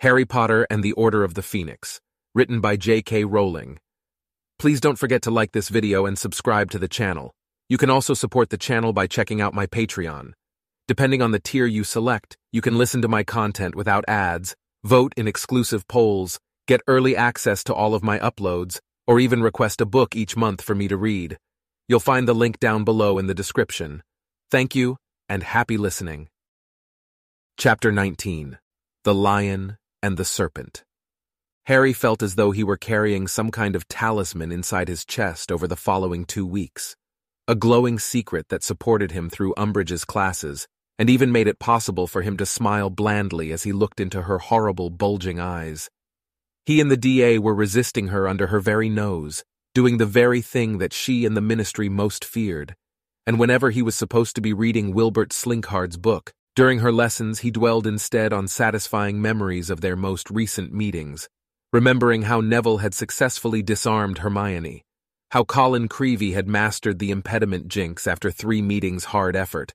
Harry Potter and the Order of the Phoenix, written by J.K. Rowling. Please don't forget to like this video and subscribe to the channel. You can also support the channel by checking out my Patreon. Depending on the tier you select, you can listen to my content without ads, vote in exclusive polls, get early access to all of my uploads, or even request a book each month for me to read. You'll find the link down below in the description. Thank you, and happy listening. Chapter 19 The Lion and the Serpent Harry felt as though he were carrying some kind of talisman inside his chest over the following two weeks. A glowing secret that supported him through Umbridge's classes, and even made it possible for him to smile blandly as he looked into her horrible, bulging eyes. He and the DA were resisting her under her very nose, doing the very thing that she and the ministry most feared. And whenever he was supposed to be reading Wilbert Slinkhard's book, during her lessons he dwelled instead on satisfying memories of their most recent meetings, remembering how Neville had successfully disarmed Hermione, how Colin Creevey had mastered the impediment jinx after three meetings' hard effort,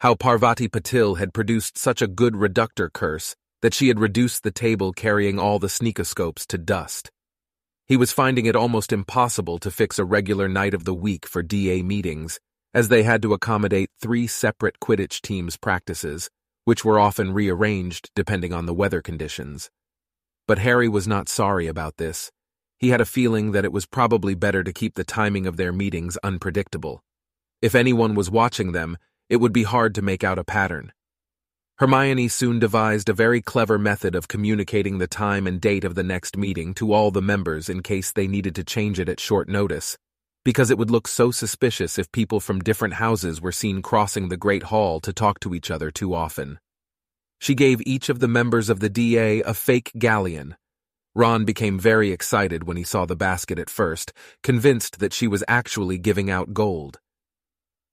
how Parvati Patil had produced such a good reductor curse that she had reduced the table carrying all the sneakoscopes to dust. He was finding it almost impossible to fix a regular night of the week for DA meetings, as they had to accommodate three separate Quidditch teams' practices, which were often rearranged depending on the weather conditions. But Harry was not sorry about this. He had a feeling that it was probably better to keep the timing of their meetings unpredictable. If anyone was watching them, it would be hard to make out a pattern. Hermione soon devised a very clever method of communicating the time and date of the next meeting to all the members in case they needed to change it at short notice, because it would look so suspicious if people from different houses were seen crossing the Great Hall to talk to each other too often. She gave each of the members of the DA a fake galleon. Ron became very excited when he saw the basket at first, convinced that she was actually giving out gold.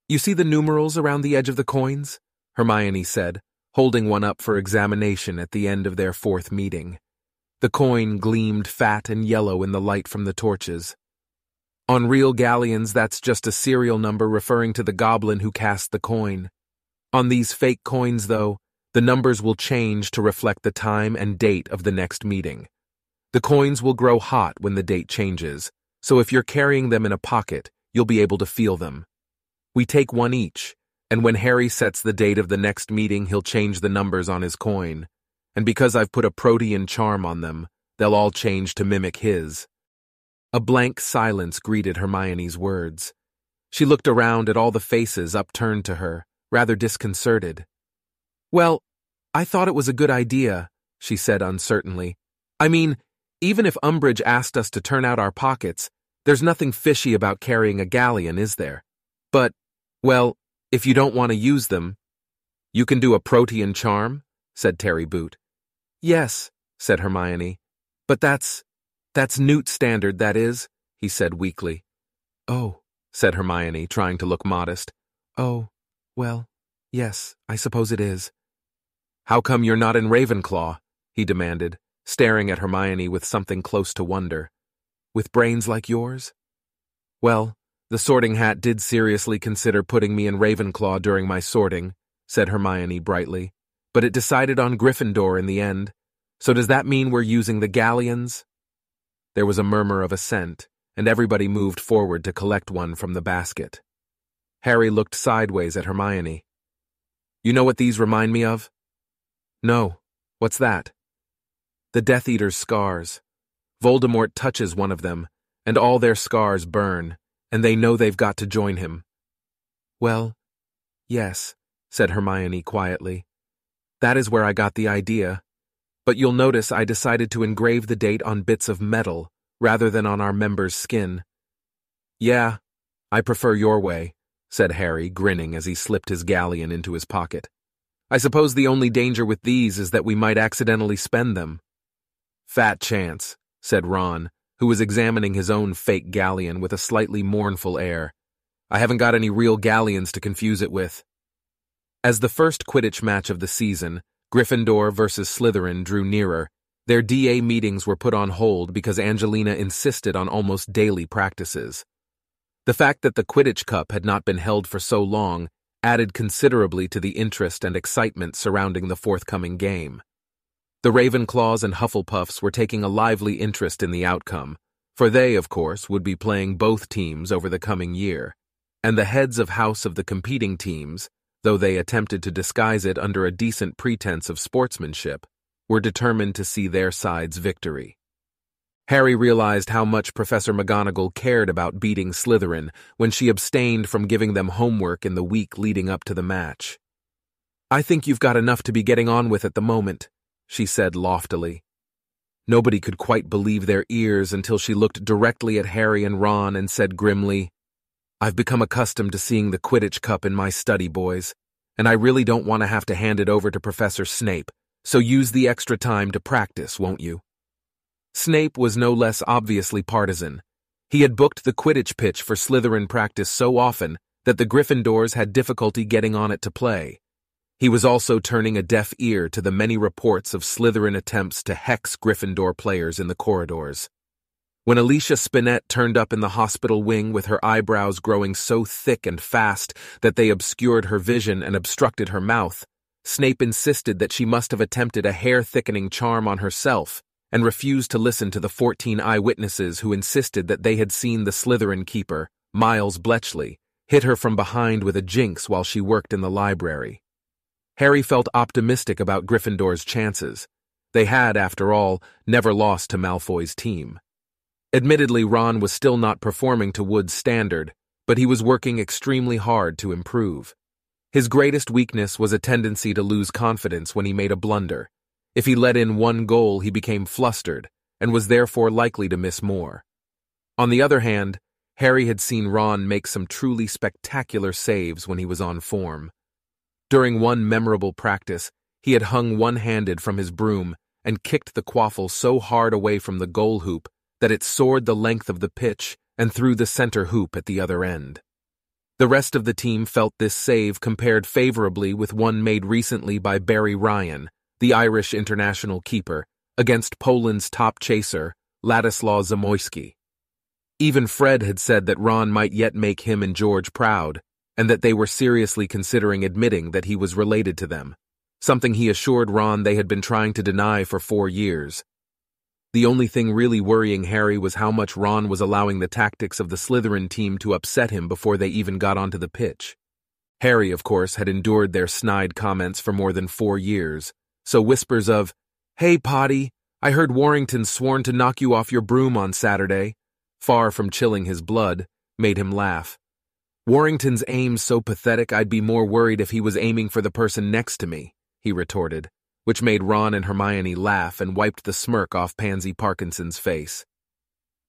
You see the numerals around the edge of the coins? Hermione said, holding one up for examination at the end of their fourth meeting. The coin gleamed fat and yellow in the light from the torches. On real galleons, that's just a serial number referring to the goblin who cast the coin. On these fake coins, though, the numbers will change to reflect the time and date of the next meeting. The coins will grow hot when the date changes, so if you're carrying them in a pocket, you'll be able to feel them. We take one each, and when Harry sets the date of the next meeting, he'll change the numbers on his coin. And because I've put a protean charm on them, they'll all change to mimic his. A blank silence greeted Hermione's words. She looked around at all the faces upturned to her, rather disconcerted. Well, I thought it was a good idea, she said uncertainly. I mean, even if Umbridge asked us to turn out our pockets, there's nothing fishy about carrying a galleon, is there? But well, if you don't want to use them, you can do a protean charm, said Terry Boot. Yes, said Hermione. But that's, that's Newt standard, that is, he said weakly. Oh, said Hermione, trying to look modest. Oh, well, yes, I suppose it is. How come you're not in Ravenclaw? he demanded, staring at Hermione with something close to wonder. With brains like yours? Well, the sorting hat did seriously consider putting me in Ravenclaw during my sorting, said Hermione brightly, but it decided on Gryffindor in the end. So does that mean we're using the galleons? There was a murmur of assent, and everybody moved forward to collect one from the basket. Harry looked sideways at Hermione. You know what these remind me of? No. What's that? The Death Eater's scars. Voldemort touches one of them, and all their scars burn and they know they've got to join him. Well, yes, said Hermione quietly. That is where I got the idea. But you'll notice I decided to engrave the date on bits of metal rather than on our members' skin. Yeah, I prefer your way, said Harry, grinning as he slipped his galleon into his pocket. I suppose the only danger with these is that we might accidentally spend them. Fat chance, said Ron, who was examining his own fake galleon with a slightly mournful air. I haven't got any real galleons to confuse it with. As the first Quidditch match of the season, Gryffindor versus Slytherin drew nearer, their DA meetings were put on hold because Angelina insisted on almost daily practices. The fact that the Quidditch Cup had not been held for so long added considerably to the interest and excitement surrounding the forthcoming game. The Ravenclaws and Hufflepuffs were taking a lively interest in the outcome, for they, of course, would be playing both teams over the coming year. And the heads of house of the competing teams, though they attempted to disguise it under a decent pretense of sportsmanship, were determined to see their side's victory. Harry realized how much Professor McGonagall cared about beating Slytherin when she abstained from giving them homework in the week leading up to the match. I think you've got enough to be getting on with at the moment, she said loftily. Nobody could quite believe their ears until she looked directly at Harry and Ron and said grimly, I've become accustomed to seeing the Quidditch Cup in my study, boys, and I really don't want to have to hand it over to Professor Snape, so use the extra time to practice, won't you? Snape was no less obviously partisan. He had booked the Quidditch pitch for Slytherin practice so often that the Gryffindors had difficulty getting on it to play. He was also turning a deaf ear to the many reports of Slytherin attempts to hex Gryffindor players in the corridors. When Alicia Spinnet turned up in the hospital wing with her eyebrows growing so thick and fast that they obscured her vision and obstructed her mouth, Snape insisted that she must have attempted a hair-thickening charm on herself and refused to listen to the 14 eyewitnesses who insisted that they had seen the Slytherin keeper, Miles Bletchley, hit her from behind with a jinx while she worked in the library. Harry felt optimistic about Gryffindor's chances. They had, after all, never lost to Malfoy's team. Admittedly, Ron was still not performing to Wood's standard, but he was working extremely hard to improve. His greatest weakness was a tendency to lose confidence when he made a blunder. If he let in one goal, he became flustered, and was therefore likely to miss more. On the other hand, Harry had seen Ron make some truly spectacular saves when he was on form. During one memorable practice, he had hung one-handed from his broom and kicked the quaffle so hard away from the goal hoop that it soared the length of the pitch and through the center hoop at the other end. The rest of the team felt this save compared favorably with one made recently by Barry Ryan, the Irish international keeper, against Poland's top chaser, Ladislaw Zamojski. Even Fred had said that Ron might yet make him and George proud, and that they were seriously considering admitting that he was related to them, something he assured Ron they had been trying to deny for four years. The only thing really worrying Harry was how much Ron was allowing the tactics of the Slytherin team to upset him before they even got onto the pitch. Harry, of course, had endured their snide comments for more than four years, so whispers of, Hey, Potty, I heard Warrington sworn to knock you off your broom on Saturday, far from chilling his blood, made him laugh. Warrington's aim's so pathetic I'd be more worried if he was aiming for the person next to me, he retorted, which made Ron and Hermione laugh and wiped the smirk off Pansy Parkinson's face.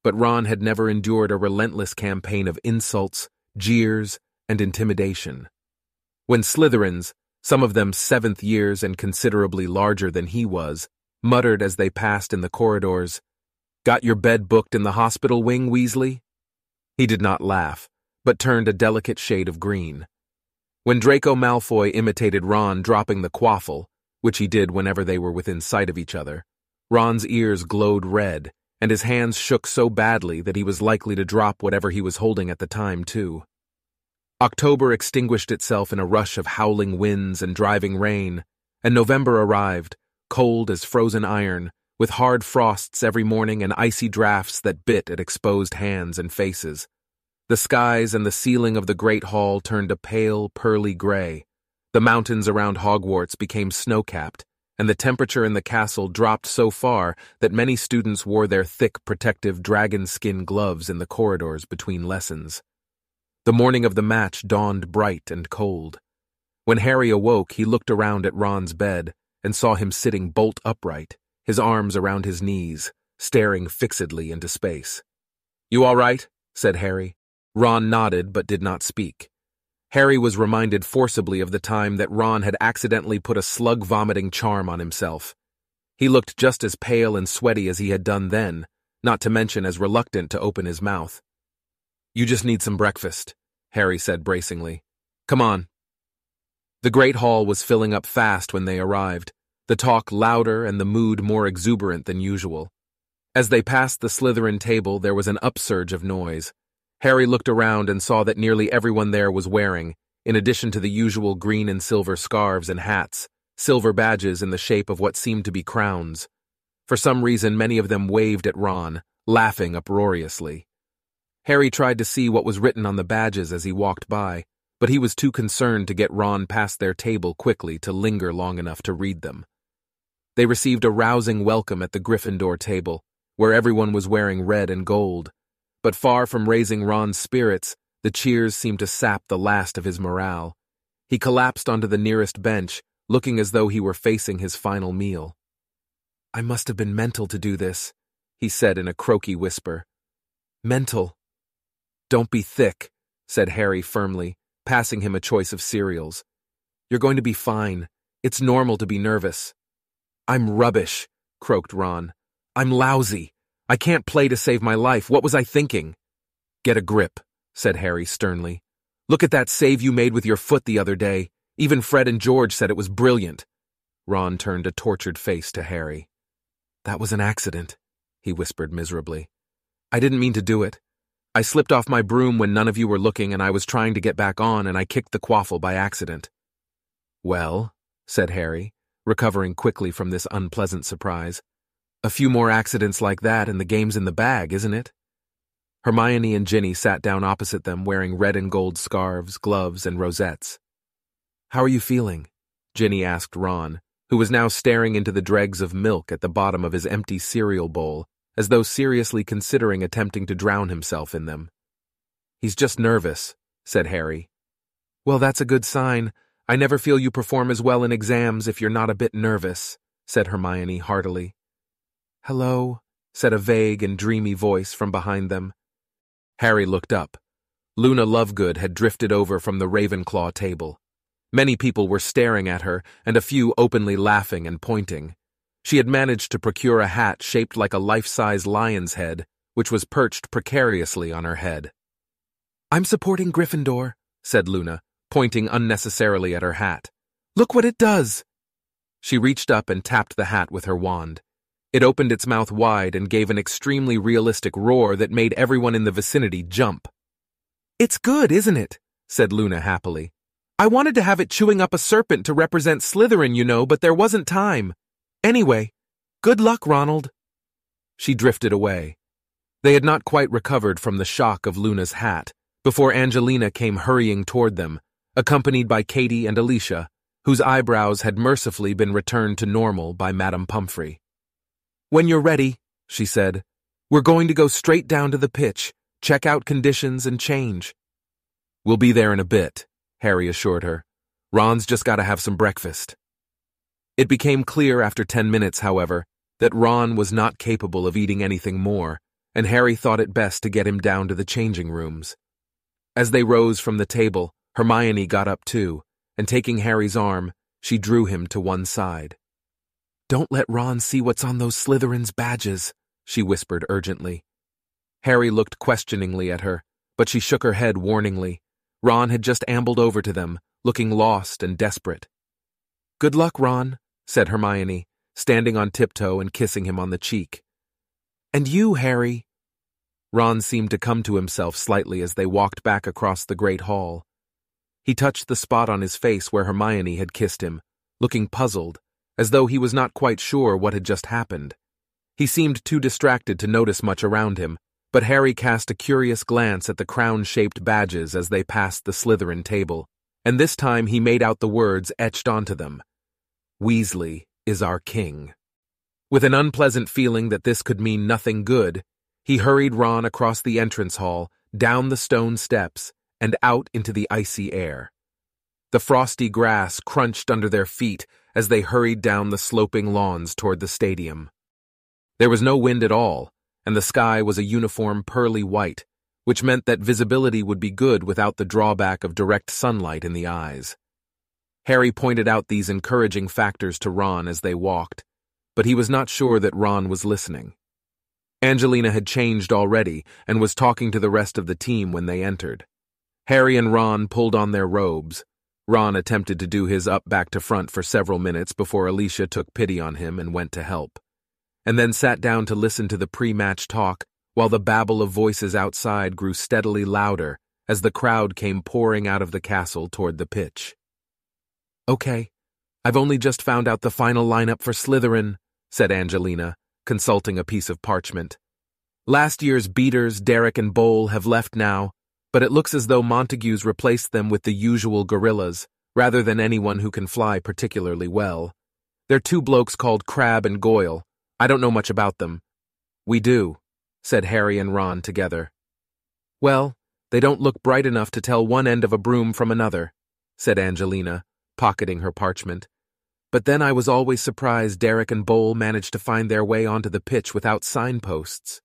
But Ron had never endured a relentless campaign of insults, jeers, and intimidation. When Slytherins, some of them seventh years and considerably larger than he was, muttered as they passed in the corridors, Got your bed booked in the hospital wing, Weasley? He did not laugh but turned a delicate shade of green. When Draco Malfoy imitated Ron dropping the quaffle, which he did whenever they were within sight of each other, Ron's ears glowed red, and his hands shook so badly that he was likely to drop whatever he was holding at the time, too. October extinguished itself in a rush of howling winds and driving rain, and November arrived, cold as frozen iron, with hard frosts every morning and icy drafts that bit at exposed hands and faces. The skies and the ceiling of the Great Hall turned a pale, pearly gray. The mountains around Hogwarts became snow-capped, and the temperature in the castle dropped so far that many students wore their thick, protective dragon skin gloves in the corridors between lessons. The morning of the match dawned bright and cold. When Harry awoke, he looked around at Ron's bed and saw him sitting bolt upright, his arms around his knees, staring fixedly into space. You all right? said Harry. Ron nodded but did not speak. Harry was reminded forcibly of the time that Ron had accidentally put a slug-vomiting charm on himself. He looked just as pale and sweaty as he had done then, not to mention as reluctant to open his mouth. You just need some breakfast, Harry said bracingly. Come on. The Great Hall was filling up fast when they arrived, the talk louder and the mood more exuberant than usual. As they passed the Slytherin table, there was an upsurge of noise. Harry looked around and saw that nearly everyone there was wearing, in addition to the usual green and silver scarves and hats, silver badges in the shape of what seemed to be crowns. For some reason, many of them waved at Ron, laughing uproariously. Harry tried to see what was written on the badges as he walked by, but he was too concerned to get Ron past their table quickly to linger long enough to read them. They received a rousing welcome at the Gryffindor table, where everyone was wearing red and gold, but far from raising Ron's spirits, the cheers seemed to sap the last of his morale. He collapsed onto the nearest bench, looking as though he were facing his final meal. I must have been mental to do this, he said in a croaky whisper. Mental. Don't be thick, said Harry firmly, passing him a choice of cereals. You're going to be fine. It's normal to be nervous. I'm rubbish, croaked Ron. I'm lousy. I can't play to save my life. What was I thinking? Get a grip, said Harry sternly. Look at that save you made with your foot the other day. Even Fred and George said it was brilliant. Ron turned a tortured face to Harry. That was an accident, he whispered miserably. I didn't mean to do it. I slipped off my broom when none of you were looking and I was trying to get back on and I kicked the quaffle by accident. Well, said Harry, recovering quickly from this unpleasant surprise. A few more accidents like that and the game's in the bag, isn't it? Hermione and Ginny sat down opposite them wearing red and gold scarves, gloves, and rosettes. How are you feeling? Ginny asked Ron, who was now staring into the dregs of milk at the bottom of his empty cereal bowl as though seriously considering attempting to drown himself in them. He's just nervous, said Harry. Well, that's a good sign. I never feel you perform as well in exams if you're not a bit nervous, said Hermione heartily. Hello, said a vague and dreamy voice from behind them. Harry looked up. Luna Lovegood had drifted over from the Ravenclaw table. Many people were staring at her, and a few openly laughing and pointing. She had managed to procure a hat shaped like a life-size lion's head, which was perched precariously on her head. I'm supporting Gryffindor, said Luna, pointing unnecessarily at her hat. Look what it does! She reached up and tapped the hat with her wand. It opened its mouth wide and gave an extremely realistic roar that made everyone in the vicinity jump. It's good, isn't it? said Luna happily. I wanted to have it chewing up a serpent to represent Slytherin, you know, but there wasn't time. Anyway, good luck, Ronald. She drifted away. They had not quite recovered from the shock of Luna's hat before Angelina came hurrying toward them, accompanied by Katie and Alicia, whose eyebrows had mercifully been returned to normal by Madame Pomfrey. When you're ready, she said, we're going to go straight down to the pitch, check out conditions, and change. We'll be there in a bit, Harry assured her. Ron's just got to have some breakfast. It became clear after ten minutes, however, that Ron was not capable of eating anything more, and Harry thought it best to get him down to the changing rooms. As they rose from the table, Hermione got up too, and taking Harry's arm, she drew him to one side. Don't let Ron see what's on those Slytherin's badges, she whispered urgently. Harry looked questioningly at her, but she shook her head warningly. Ron had just ambled over to them, looking lost and desperate. Good luck, Ron, said Hermione, standing on tiptoe and kissing him on the cheek. And you, Harry. Ron seemed to come to himself slightly as they walked back across the great hall. He touched the spot on his face where Hermione had kissed him, looking puzzled, as though he was not quite sure what had just happened. He seemed too distracted to notice much around him, but Harry cast a curious glance at the crown-shaped badges as they passed the Slytherin table, and this time he made out the words etched onto them. Weasley is our king. With an unpleasant feeling that this could mean nothing good, he hurried Ron across the entrance hall, down the stone steps, and out into the icy air. The frosty grass crunched under their feet as they hurried down the sloping lawns toward the stadium. There was no wind at all, and the sky was a uniform pearly white, which meant that visibility would be good without the drawback of direct sunlight in the eyes. Harry pointed out these encouraging factors to Ron as they walked, but he was not sure that Ron was listening. Angelina had changed already and was talking to the rest of the team when they entered. Harry and Ron pulled on their robes. Ron attempted to do his up back to front for several minutes before Alicia took pity on him and went to help, and then sat down to listen to the pre-match talk while the babble of voices outside grew steadily louder as the crowd came pouring out of the castle toward the pitch. Okay, I've only just found out the final lineup for Slytherin, said Angelina, consulting a piece of parchment. Last year's beaters, Derrick and Bole, have left now, but it looks as though Montague's replaced them with the usual gorillas, rather than anyone who can fly particularly well. They're two blokes called Crabbe and Goyle. I don't know much about them. We do, said Harry and Ron together. Well, they don't look bright enough to tell one end of a broom from another, said Angelina, pocketing her parchment. But then I was always surprised Derrick and Bole managed to find their way onto the pitch without signposts.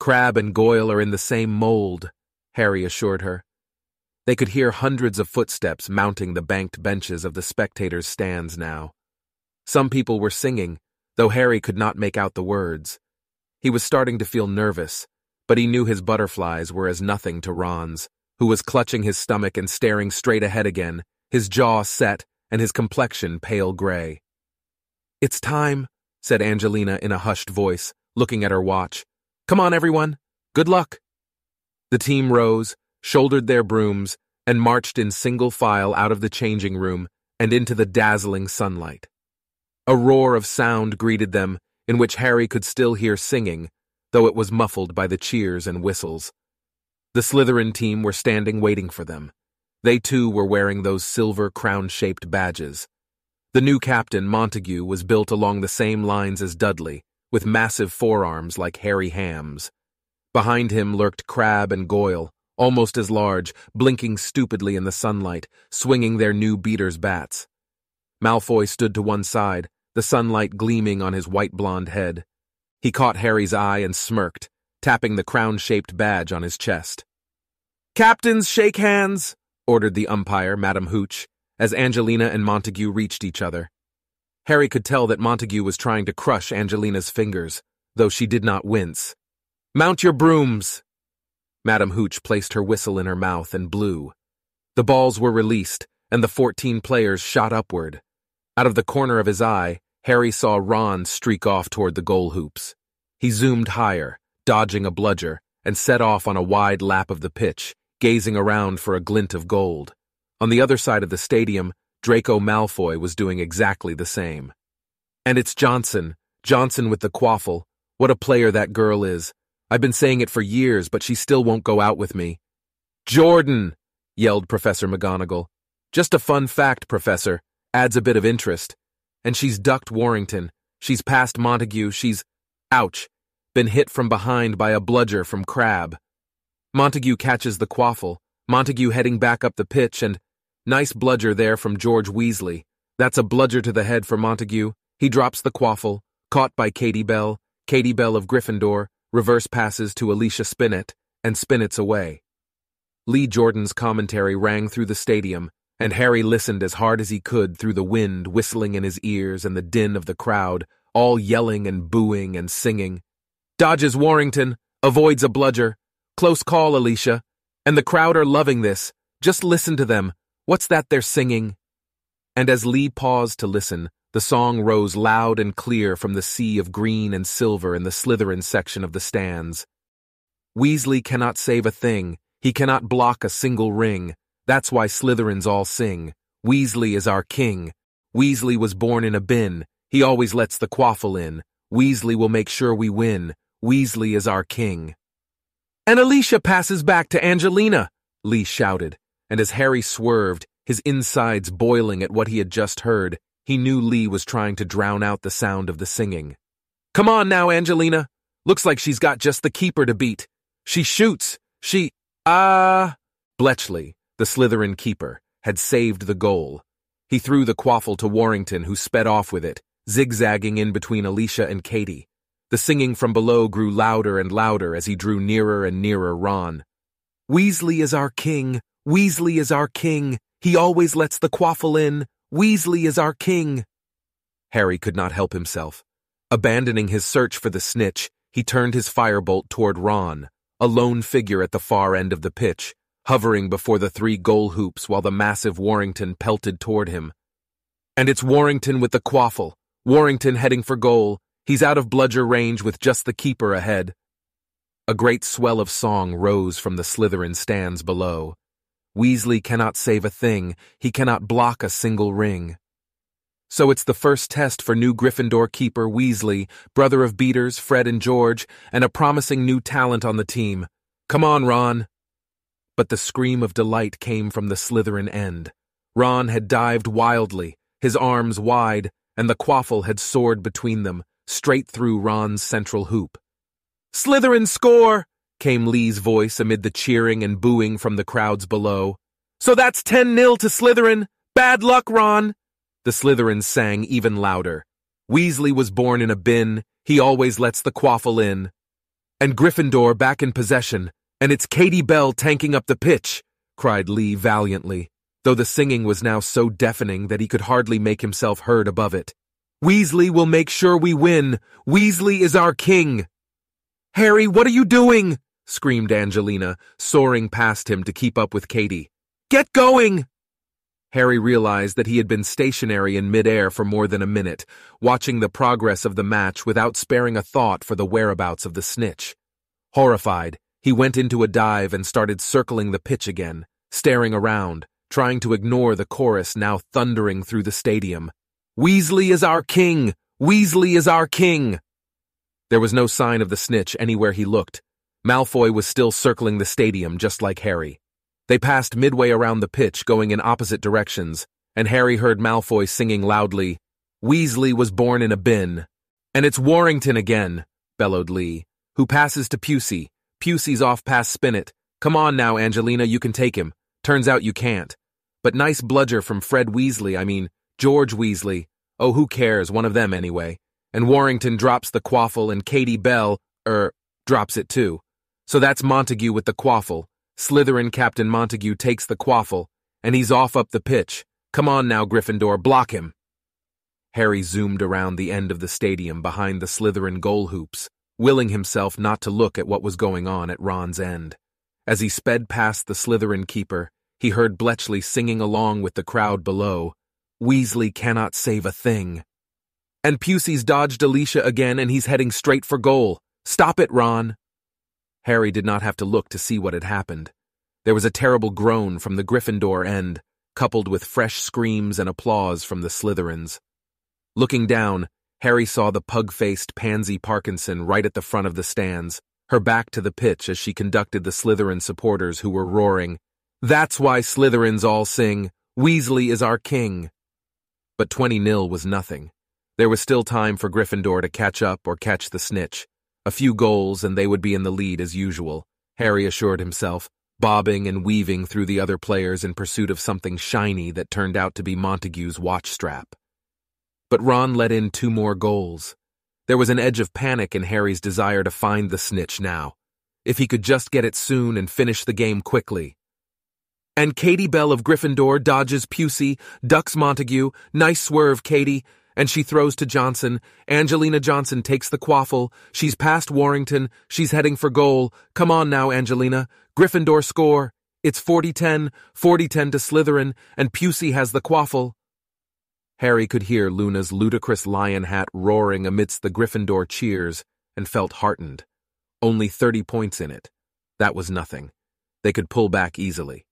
Crabbe and Goyle are in the same mold, Harry assured her. They could hear hundreds of footsteps mounting the banked benches of the spectators' stands now. Some people were singing, though Harry could not make out the words. He was starting to feel nervous, but he knew his butterflies were as nothing to Ron's, who was clutching his stomach and staring straight ahead again, his jaw set and his complexion pale gray. It's time, said Angelina in a hushed voice, looking at her watch. Come on, everyone. Good luck. The team rose, shouldered their brooms, and marched in single file out of the changing room and into the dazzling sunlight. A roar of sound greeted them, in which Harry could still hear singing, though it was muffled by the cheers and whistles. The Slytherin team were standing waiting for them. They too were wearing those silver crown-shaped badges. The new captain, Montague, was built along the same lines as Dudley, with massive forearms like hairy hams. Behind him lurked Crabbe and Goyle, almost as large, blinking stupidly in the sunlight, swinging their new beater's bats. Malfoy stood to one side, the sunlight gleaming on his white blonde head. He caught Harry's eye and smirked, tapping the crown-shaped badge on his chest. Captains, shake hands, ordered the umpire, Madam Hooch, as Angelina and Montague reached each other. Harry could tell that Montague was trying to crush Angelina's fingers, though she did not wince. Mount your brooms! Madam Hooch placed her whistle in her mouth and blew. The balls were released, and the fourteen players shot upward. Out of the corner of his eye, Harry saw Ron streak off toward the goal hoops. He zoomed higher, dodging a bludger, and set off on a wide lap of the pitch, gazing around for a glint of gold. On the other side of the stadium, Draco Malfoy was doing exactly the same. And it's Johnson, Johnson with the quaffle. What a player that girl is. I've been saying it for years, but she still won't go out with me. Jordan! yelled Professor McGonagall. Just a fun fact, Professor. Adds a bit of interest. And she's ducked Warrington. She's passed Montague. She's, ouch, been hit from behind by a bludger from Crabbe. Montague catches the quaffle, Montague heading back up the pitch, and nice bludger there from George Weasley. That's a bludger to the head for Montague. He drops the quaffle, caught by Katie Bell, Katie Bell of Gryffindor, reverse passes to Alicia Spinnet, and Spinnet's away. Lee Jordan's commentary rang through the stadium, and Harry listened as hard as he could through the wind whistling in his ears and the din of the crowd, all yelling and booing and singing. Dodges Warrington, avoids a bludger, Close call, Alicia. And the crowd are loving this. Just listen to them. What's that they're singing? And as Lee paused to listen, the song rose loud and clear from the sea of green and silver in the Slytherin section of the stands. Weasley cannot save a thing. He cannot block a single ring. That's why Slytherins all sing. Weasley is our king. Weasley was born in a bin. He always lets the quaffle in. Weasley will make sure we win. Weasley is our king. And Alicia passes back to Angelina, Lee shouted, and as Harry swerved, his insides boiling at what he had just heard, he knew Lee was trying to drown out the sound of the singing. Come on now, Angelina. Looks like she's got just the keeper to beat. She shoots. She, ah. Uh... Bletchley, the Slytherin keeper, had saved the goal. He threw the quaffle to Warrington, who sped off with it, zigzagging in between Alicia and Katie. The singing from below grew louder and louder as he drew nearer and nearer Ron. Weasley is our king. Weasley is our king. He always lets the quaffle in. Weasley is our king. Harry could not help himself. Abandoning his search for the snitch, he turned his firebolt toward Ron, a lone figure at the far end of the pitch, hovering before the three goal hoops while the massive Warrington pelted toward him. And it's Warrington with the quaffle, Warrington heading for goal, He's out of bludger range with just the keeper ahead. A great swell of song rose from the Slytherin stands below. Weasley cannot save a thing, he cannot block a single ring. So it's the first test for new Gryffindor keeper Weasley, brother of beaters Fred and George, and a promising new talent on the team. Come on, Ron. But the scream of delight came from the Slytherin end. Ron had dived wildly, his arms wide, and the quaffle had soared between them, straight through Ron's central hoop. Slytherin score! Came Lee's voice amid the cheering and booing from the crowds below. So that's 10 0 to Slytherin. Bad luck, Ron. The Slytherins sang even louder. Weasley was born in a bin. He always lets the quaffle in. And Gryffindor back in possession. And it's Katie Bell tanking up the pitch, cried Lee valiantly, though the singing was now so deafening that he could hardly make himself heard above it. Weasley will make sure we win. Weasley is our king. Harry, what are you doing? Screamed Angelina, soaring past him to keep up with Katie. Get going! Harry realized that he had been stationary in midair for more than a minute, watching the progress of the match without sparing a thought for the whereabouts of the snitch. Horrified, he went into a dive and started circling the pitch again, staring around, trying to ignore the chorus now thundering through the stadium. Weasley is our king! Weasley is our king! There was no sign of the snitch anywhere he looked. Malfoy was still circling the stadium just like Harry. They passed midway around the pitch going in opposite directions, and Harry heard Malfoy singing loudly, Weasley was born in a bin. And it's Warrington again, bellowed Lee, who passes to Pusey. Pusey's off past Spinnet. Come on now, Angelina, you can take him. Turns out you can't. But nice bludger from Fred Weasley, I mean, George Weasley. Oh, who cares, one of them anyway and Warrington drops the quaffle and Katie Bell, er, drops it too. So that's Montague with the quaffle. Slytherin Captain Montague takes the quaffle, and he's off up the pitch. Come on now, Gryffindor, block him. Harry zoomed around the end of the stadium behind the Slytherin goal hoops, willing himself not to look at what was going on at Ron's end. As he sped past the Slytherin keeper, he heard Bletchley singing along with the crowd below, Weasley cannot save a thing. And Pusey's dodged Alicia again and he's heading straight for goal. Stop it, Ron. Harry did not have to look to see what had happened. There was a terrible groan from the Gryffindor end, coupled with fresh screams and applause from the Slytherins. Looking down, Harry saw the pug-faced Pansy Parkinson right at the front of the stands, her back to the pitch as she conducted the Slytherin supporters who were roaring, That's why Slytherins all sing, Weasley is our king. But 20 nil was nothing. There was still time for Gryffindor to catch up or catch the snitch. A few goals and they would be in the lead as usual, Harry assured himself, bobbing and weaving through the other players in pursuit of something shiny that turned out to be Montague's watch strap. But Ron let in two more goals. There was an edge of panic in Harry's desire to find the snitch now. If he could just get it soon and finish the game quickly. And Katie Bell of Gryffindor dodges Pusey, ducks Montague, nice swerve, Katie, and she throws to Johnson. Angelina Johnson takes the quaffle. She's past Warrington. She's heading for goal. Come on now, Angelina. Gryffindor score. It's 40-10, 40-10 to Slytherin, and Pusey has the quaffle. Harry could hear Luna's ludicrous lion hat roaring amidst the Gryffindor cheers and felt heartened. Only 30 points in it. That was nothing. They could pull back easily.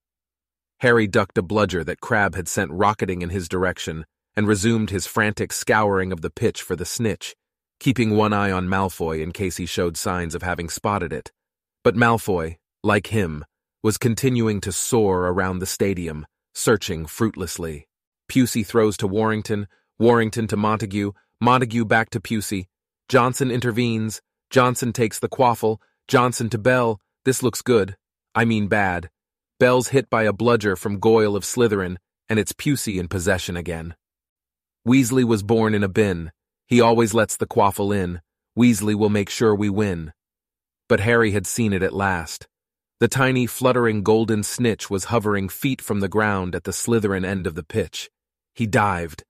Harry ducked a bludger that Crabbe had sent rocketing in his direction and resumed his frantic scouring of the pitch for the snitch, keeping one eye on Malfoy in case he showed signs of having spotted it. But Malfoy, like him, was continuing to soar around the stadium, searching fruitlessly. Pusey throws to Warrington, Warrington to Montague, Montague back to Pusey. Johnson intervenes, Johnson takes the quaffle, Johnson to Bell. This looks good. I mean bad. Bell's hit by a bludger from Goyle of Slytherin, and it's Pusey in possession again. Weasley was born in a bin. He always lets the quaffle in. Weasley will make sure we win. But Harry had seen it at last. The tiny, fluttering golden snitch was hovering feet from the ground at the Slytherin end of the pitch. He dived.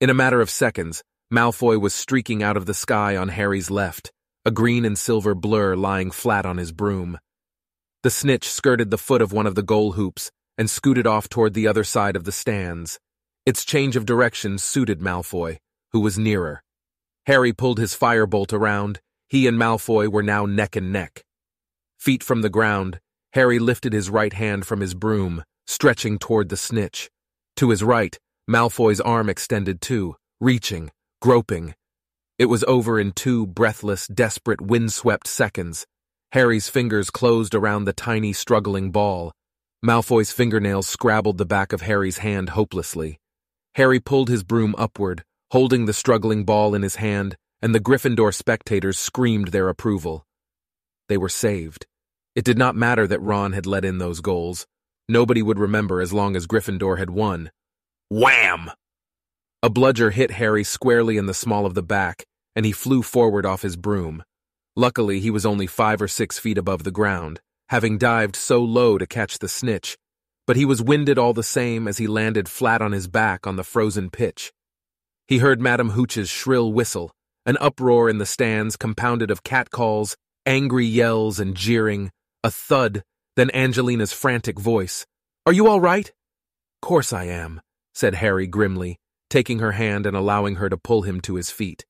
In a matter of seconds, Malfoy was streaking out of the sky on Harry's left, a green and silver blur lying flat on his broom. The snitch skirted the foot of one of the goal hoops and scooted off toward the other side of the stands. Its change of direction suited Malfoy, who was nearer. Harry pulled his firebolt around. He and Malfoy were now neck and neck. Feet from the ground, Harry lifted his right hand from his broom, stretching toward the snitch. To his right, Malfoy's arm extended too, reaching, groping. It was over in two breathless, desperate, windswept seconds. Harry's fingers closed around the tiny, struggling ball. Malfoy's fingernails scrabbled the back of Harry's hand hopelessly. Harry pulled his broom upward, holding the struggling ball in his hand, and the Gryffindor spectators screamed their approval. They were saved. It did not matter that Ron had let in those goals. Nobody would remember as long as Gryffindor had won. Wham! A bludger hit Harry squarely in the small of the back, and he flew forward off his broom. Luckily, he was only five or six feet above the ground, having dived so low to catch the snitch, but he was winded all the same as he landed flat on his back on the frozen pitch. He heard Madame Hooch's shrill whistle, an uproar in the stands compounded of catcalls, angry yells, and jeering, a thud, then Angelina's frantic voice. Are you all right? Course I am, said Harry grimly, taking her hand and allowing her to pull him to his feet.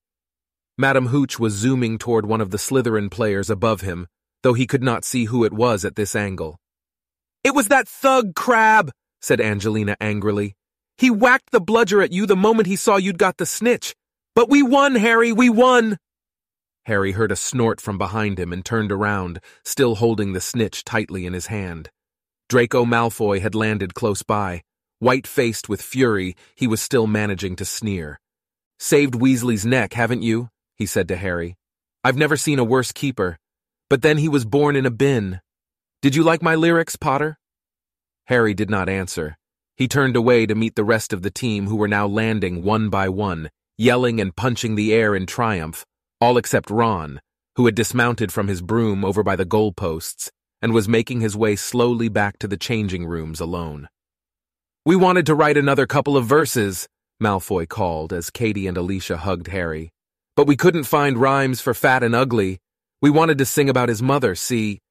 Madame Hooch was zooming toward one of the Slytherin players above him, though he could not see who it was at this angle. It was that thug Crabbe, said Angelina angrily. He whacked the bludger at you the moment he saw you'd got the snitch. But we won, Harry, we won! Harry heard a snort from behind him and turned around, still holding the snitch tightly in his hand. Draco Malfoy had landed close by. White-faced with fury, he was still managing to sneer. Saved Weasley's neck, haven't you? he said to Harry. I've never seen a worse keeper. But then he was born in a bin. Did you like my lyrics, Potter? Harry did not answer. He turned away to meet the rest of the team who were now landing one by one, yelling and punching the air in triumph, all except Ron, who had dismounted from his broom over by the goalposts and was making his way slowly back to the changing rooms alone. We wanted to write another couple of verses, Malfoy called as Katie and Alicia hugged Harry. But we couldn't find rhymes for fat and ugly. We wanted to sing about his mother, see.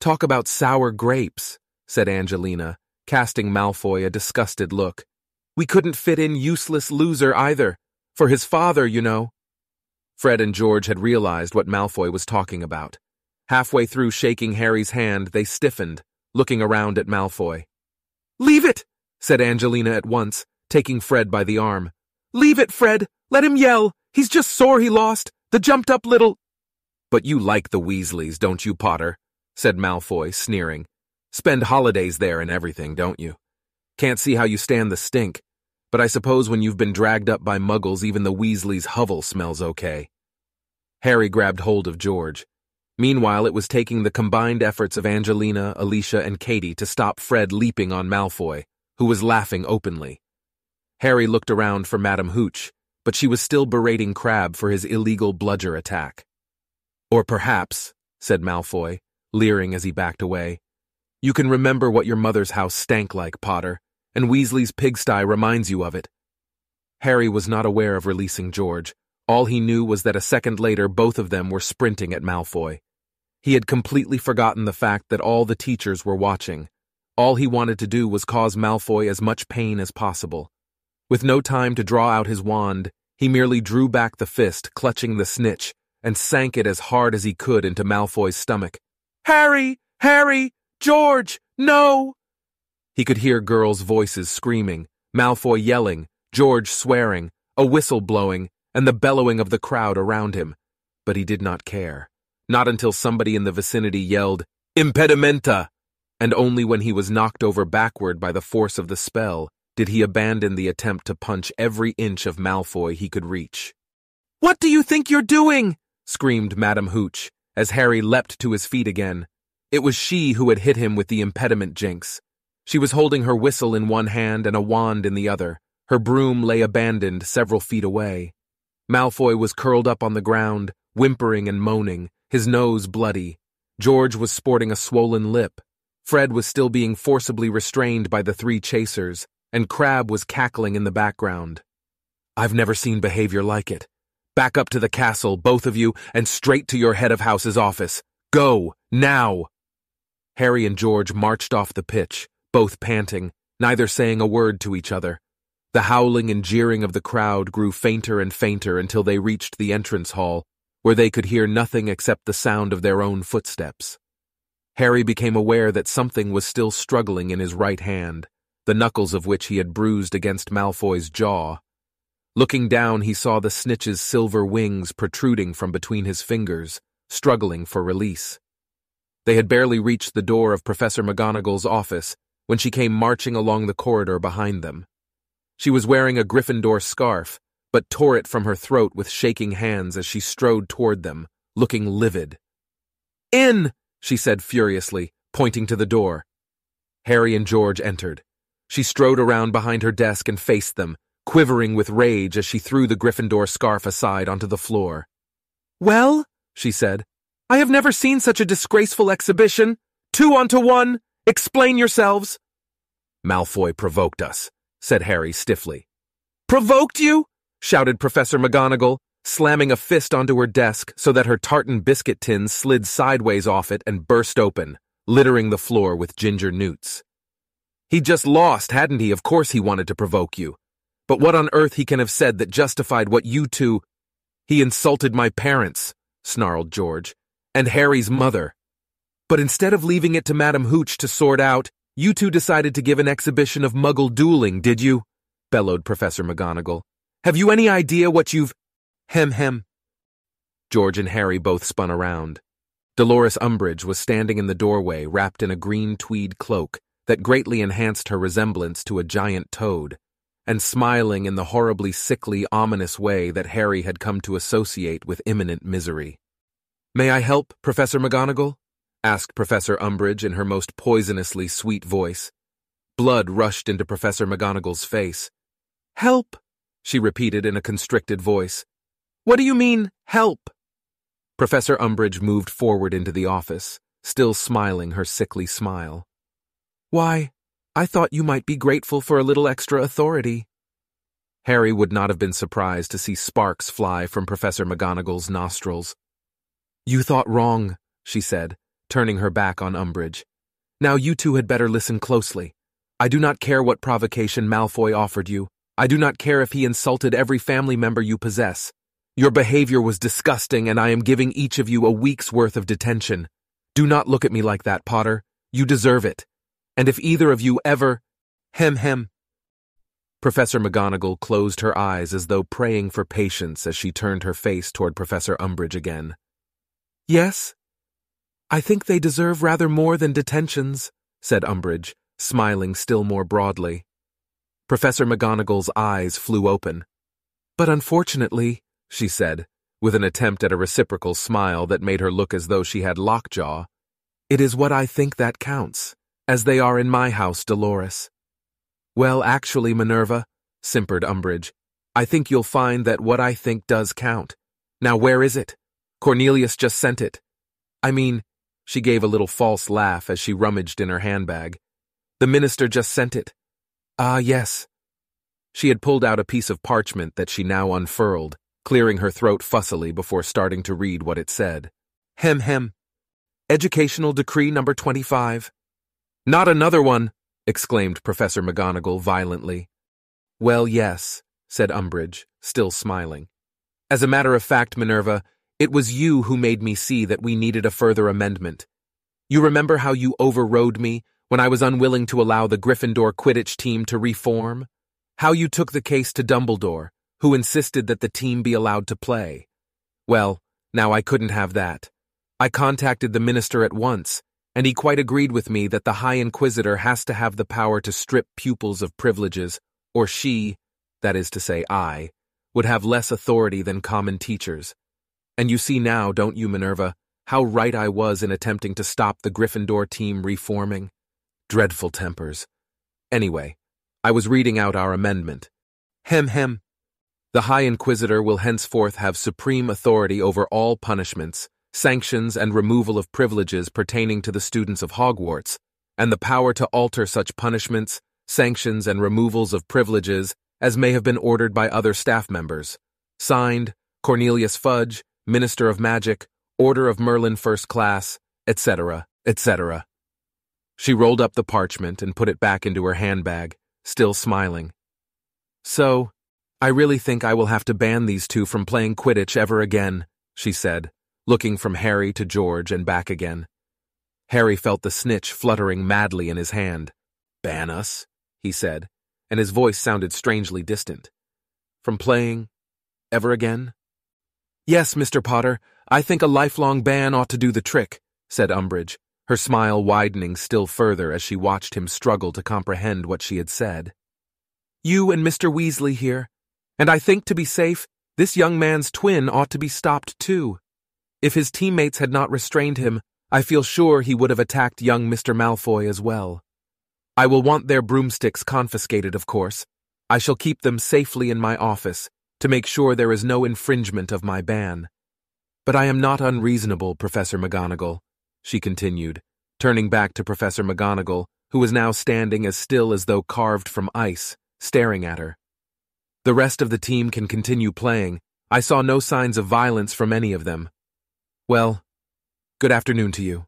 Talk about sour grapes, said Angelina, casting Malfoy a disgusted look. We couldn't fit in useless loser either. For his father, you know. Fred and George had realized what Malfoy was talking about. Halfway through shaking Harry's hand, they stiffened, looking around at Malfoy. Leave it, said Angelina at once, taking Fred by the arm. Leave it, Fred. Let him yell. He's just sore he lost. The jumped up little. But you like the Weasleys, don't you, Potter? Said Malfoy, sneering. Spend holidays there and everything, don't you? Can't see how you stand the stink. But I suppose when you've been dragged up by muggles, even the Weasley's hovel smells okay. Harry grabbed hold of George. Meanwhile, it was taking the combined efforts of Angelina, Alicia, and Katie to stop Fred leaping on Malfoy, who was laughing openly. Harry looked around for Madame Hooch, but she was still berating Crabbe for his illegal bludger attack. Or perhaps, said Malfoy, leering as he backed away, you can remember what your mother's house stank like, Potter, and Weasley's pigsty reminds you of it. Harry was not aware of releasing George. All he knew was that a second later both of them were sprinting at Malfoy. He had completely forgotten the fact that all the teachers were watching. All he wanted to do was cause Malfoy as much pain as possible. With no time to draw out his wand, he merely drew back the fist, clutching the snitch, and sank it as hard as he could into Malfoy's stomach. Harry! Harry! George! No! He could hear girls' voices screaming, Malfoy yelling, George swearing, a whistle blowing, and the bellowing of the crowd around him. But he did not care. Not until somebody in the vicinity yelled, Impedimenta! And only when he was knocked over backward by the force of the spell did he abandon the attempt to punch every inch of Malfoy he could reach. What do you think you're doing? screamed Madame Hooch, as Harry leapt to his feet again. It was she who had hit him with the impediment jinx. She was holding her whistle in one hand and a wand in the other. Her broom lay abandoned several feet away. Malfoy was curled up on the ground, whimpering and moaning, his nose bloody. George was sporting a swollen lip. Fred was still being forcibly restrained by the three chasers, and Crabbe was cackling in the background. I've never seen behavior like it. Back up to the castle, both of you, and straight to your head of house's office. Go, now! Harry and George marched off the pitch, both panting, neither saying a word to each other. The howling and jeering of the crowd grew fainter and fainter until they reached the entrance hall, where they could hear nothing except the sound of their own footsteps. Harry became aware that something was still struggling in his right hand, the knuckles of which he had bruised against Malfoy's jaw. Looking down, he saw the snitch's silver wings protruding from between his fingers, struggling for release. They had barely reached the door of Professor McGonagall's office when she came marching along the corridor behind them. She was wearing a Gryffindor scarf, but tore it from her throat with shaking hands as she strode toward them, looking livid. In! she said furiously, pointing to the door. Harry and George entered. She strode around behind her desk and faced them, quivering with rage as she threw the Gryffindor scarf aside onto the floor. Well, she said, I have never seen such a disgraceful exhibition. Two onto one. Explain yourselves. Malfoy provoked us, said Harry stiffly. Provoked you? shouted Professor McGonagall, slamming a fist onto her desk so that her tartan biscuit tin slid sideways off it and burst open, littering the floor with ginger newts. He'd just lost, hadn't he? Of course he wanted to provoke you. But what on earth he can have said that justified what you two... He insulted my parents, snarled George, and Harry's mother. But instead of leaving it to Madam Hooch to sort out, you two decided to give an exhibition of muggle dueling, did you? bellowed Professor McGonagall. Have you any idea what you've... Hem hem. George and Harry both spun around. Dolores Umbridge was standing in the doorway wrapped in a green tweed cloak that greatly enhanced her resemblance to a giant toad and smiling in the horribly sickly, ominous way that Harry had come to associate with imminent misery. May I help, Professor McGonagall? asked Professor Umbridge in her most poisonously sweet voice. Blood rushed into Professor McGonagall's face. Help, she repeated in a constricted voice. What do you mean, help? Professor Umbridge moved forward into the office, still smiling her sickly smile. Why, I thought you might be grateful for a little extra authority. Harry would not have been surprised to see sparks fly from Professor McGonagall's nostrils. You thought wrong, she said, turning her back on Umbridge. Now you two had better listen closely. I do not care what provocation Malfoy offered you. I do not care if he insulted every family member you possess. Your behavior was disgusting, and I am giving each of you a week's worth of detention. Do not look at me like that, Potter. You deserve it and if either of you ever... Hem hem. Professor McGonagall closed her eyes as though praying for patience as she turned her face toward Professor Umbridge again. Yes? I think they deserve rather more than detentions, said Umbridge, smiling still more broadly. Professor McGonagall's eyes flew open. But unfortunately, she said, with an attempt at a reciprocal smile that made her look as though she had lockjaw, it is what I think that counts as they are in my house, Dolores. Well, actually, Minerva, simpered Umbridge, I think you'll find that what I think does count. Now, where is it? Cornelius just sent it. I mean, she gave a little false laugh as she rummaged in her handbag. The minister just sent it. Ah, yes. She had pulled out a piece of parchment that she now unfurled, clearing her throat fussily before starting to read what it said. Hem hem. Educational Decree Number 25. Not another one! exclaimed Professor McGonagall violently. Well, yes, said Umbridge, still smiling. As a matter of fact, Minerva, it was you who made me see that we needed a further amendment. You remember how you overrode me when I was unwilling to allow the Gryffindor Quidditch team to reform? How you took the case to Dumbledore, who insisted that the team be allowed to play? Well, now I couldn't have that. I contacted the minister at once, and he quite agreed with me that the High Inquisitor has to have the power to strip pupils of privileges, or she, that is to say I, would have less authority than common teachers. And you see now, don't you, Minerva, how right I was in attempting to stop the Gryffindor team reforming? Dreadful tempers. Anyway, I was reading out our amendment. Hem hem. The High Inquisitor will henceforth have supreme authority over all punishments, sanctions and removal of privileges pertaining to the students of Hogwarts, and the power to alter such punishments, sanctions, and removals of privileges as may have been ordered by other staff members. Signed, Cornelius Fudge, Minister of Magic, Order of Merlin First Class, etc., etc. She rolled up the parchment and put it back into her handbag, still smiling. So, I really think I will have to ban these two from playing Quidditch ever again, she said looking from Harry to George and back again. Harry felt the snitch fluttering madly in his hand. Ban us? he said, and his voice sounded strangely distant. From playing ever again? Yes, Mr. Potter, I think a lifelong ban ought to do the trick, said Umbridge, her smile widening still further as she watched him struggle to comprehend what she had said. You and Mr. Weasley here, and I think to be safe, this young man's twin ought to be stopped too. If his teammates had not restrained him, I feel sure he would have attacked young Mr. Malfoy as well. I will want their broomsticks confiscated, of course. I shall keep them safely in my office to make sure there is no infringement of my ban. But I am not unreasonable, Professor McGonagall, she continued, turning back to Professor McGonagall, who was now standing as still as though carved from ice, staring at her. The rest of the team can continue playing. I saw no signs of violence from any of them. Well, good afternoon to you.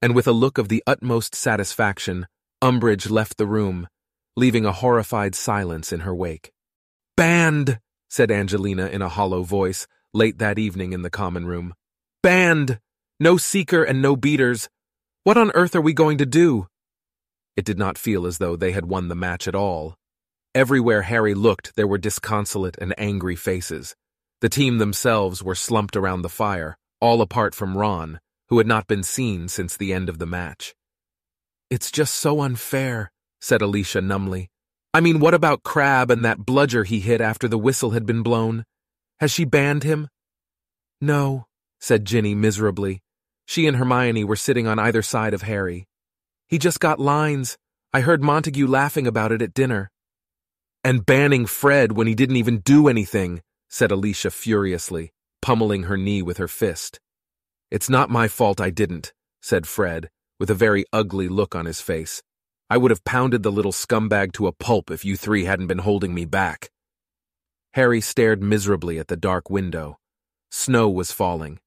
And with a look of the utmost satisfaction, Umbridge left the room, leaving a horrified silence in her wake. Banned, said Angelina in a hollow voice, late that evening in the common room. Banned! No seeker and no beaters. What on earth are we going to do? It did not feel as though they had won the match at all. Everywhere Harry looked, there were disconsolate and angry faces. The team themselves were slumped around the fire, all apart from Ron, who had not been seen since the end of the match. It's just so unfair, said Alicia numbly. I mean, what about Crabbe and that bludger he hit after the whistle had been blown? Has she banned him? No, said Ginny miserably. She and Hermione were sitting on either side of Harry. He just got lines. I heard Montague laughing about it at dinner. And banning Fred when he didn't even do anything, said Alicia furiously, pummeling her knee with her fist. It's not my fault I didn't, said Fred, with a very ugly look on his face. I would have pounded the little scumbag to a pulp if you three hadn't been holding me back. Harry stared miserably at the dark window. Snow was falling.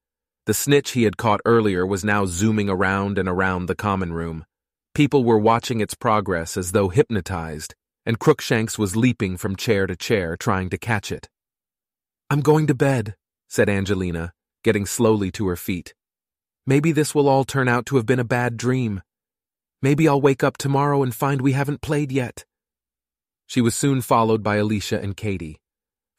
The snitch he had caught earlier was now zooming around and around the common room. People were watching its progress as though hypnotized, and Crookshanks was leaping from chair to chair trying to catch it. I'm going to bed, said Angelina, getting slowly to her feet. Maybe this will all turn out to have been a bad dream. Maybe I'll wake up tomorrow and find we haven't played yet. She was soon followed by Alicia and Katie.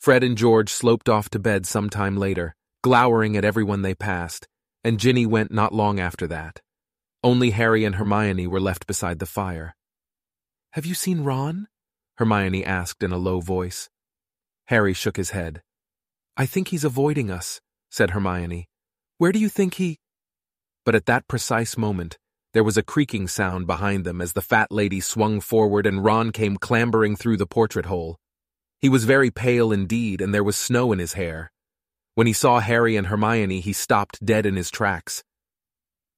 Fred and George sloped off to bed some time later, glowering at everyone they passed, and Ginny went not long after that. Only Harry and Hermione were left beside the fire. Have you seen Ron? Hermione asked in a low voice. Harry shook his head. I think he's avoiding us, said Hermione. Where do you think he— but at that precise moment, there was a creaking sound behind them as the fat lady swung forward and Ron came clambering through the portrait hole. He was very pale indeed, and there was snow in his hair. When he saw Harry and Hermione, he stopped dead in his tracks.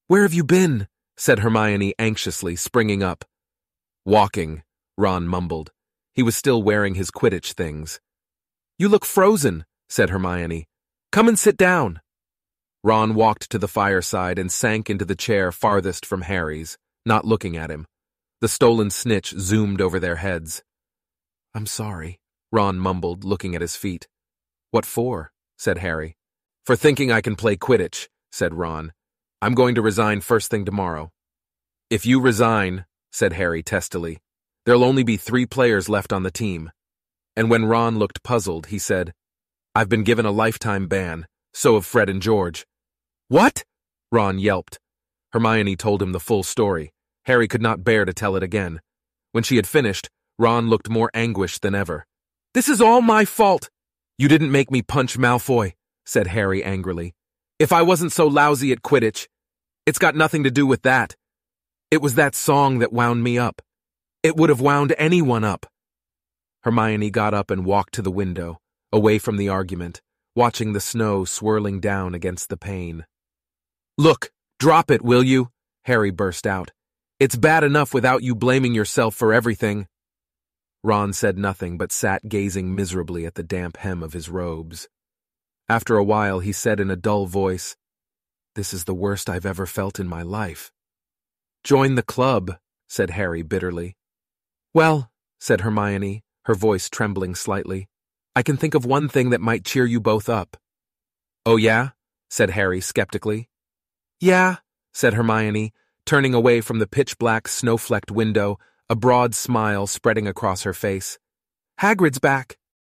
Where have you been? said Hermione anxiously, springing up. Walking, Ron mumbled. He was still wearing his Quidditch things. You look frozen, said Hermione. Come and sit down. Ron walked to the fireside and sank into the chair farthest from Harry's, not looking at him. The stolen snitch zoomed over their heads. I'm sorry, Ron mumbled, looking at his feet. What for? said Harry. For thinking I can play Quidditch, said Ron. I'm going to resign first thing tomorrow. If you resign, said Harry testily, there'll only be three players left on the team. And when Ron looked puzzled, he said, I've been given a lifetime ban. So have Fred and George. What? Ron yelped. Hermione told him the full story. Harry could not bear to tell it again. When she had finished, Ron looked more anguished than ever. This is all my fault! You didn't make me punch Malfoy, said Harry angrily. If I wasn't so lousy at Quidditch, it's got nothing to do with that. It was that song that wound me up. It would have wound anyone up. Hermione got up and walked to the window, away from the argument watching the snow swirling down against the pane. Look, drop it, will you? Harry burst out. It's bad enough without you blaming yourself for everything. Ron said nothing but sat gazing miserably at the damp hem of his robes. After a while, he said in a dull voice, This is the worst I've ever felt in my life. Join the club, said Harry bitterly. Well, said Hermione, her voice trembling slightly, I can think of one thing that might cheer you both up. Oh, yeah? said Harry skeptically. Yeah, said Hermione, turning away from the pitch black, snow flecked window, a broad smile spreading across her face. Hagrid's back.